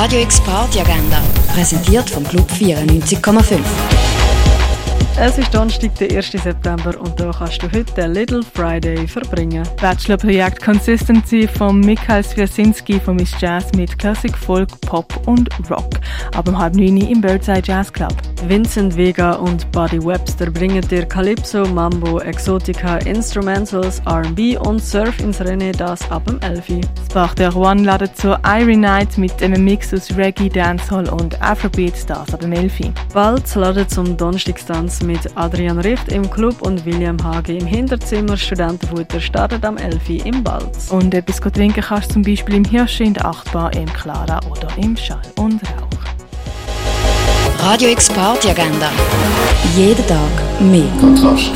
Radio X Party Agenda, präsentiert vom Club 94,5. Es ist Donnerstag, der 1. September und da kannst du heute den Little Friday verbringen. Bachelorprojekt Consistency von Mikhail Swiasinski von Miss Jazz mit Classic Folk, Pop und Rock. Ab um halb neun im Birdside Jazz Club. Vincent Vega und Buddy Webster bringen dir Calypso, Mambo, Exotica, Instrumentals, R&B und Surf ins René, das ab dem 11. Spach der One ladet zur Irie Night mit einem Mix aus Reggae, Dancehall und Afrobeat, das ab dem 11. Bald ladet zum Donnerstagstanz mit Adrian Richt im Club und William Hage im Hinterzimmer. Studentenfutter startet am 11. im Balz. Und etwas trinken kannst du zum Beispiel im Hirsch in der Achtbar, im Clara oder im Schall und Rauch. Radio X Party Agenda. Jeden Tag mehr. Kontrast.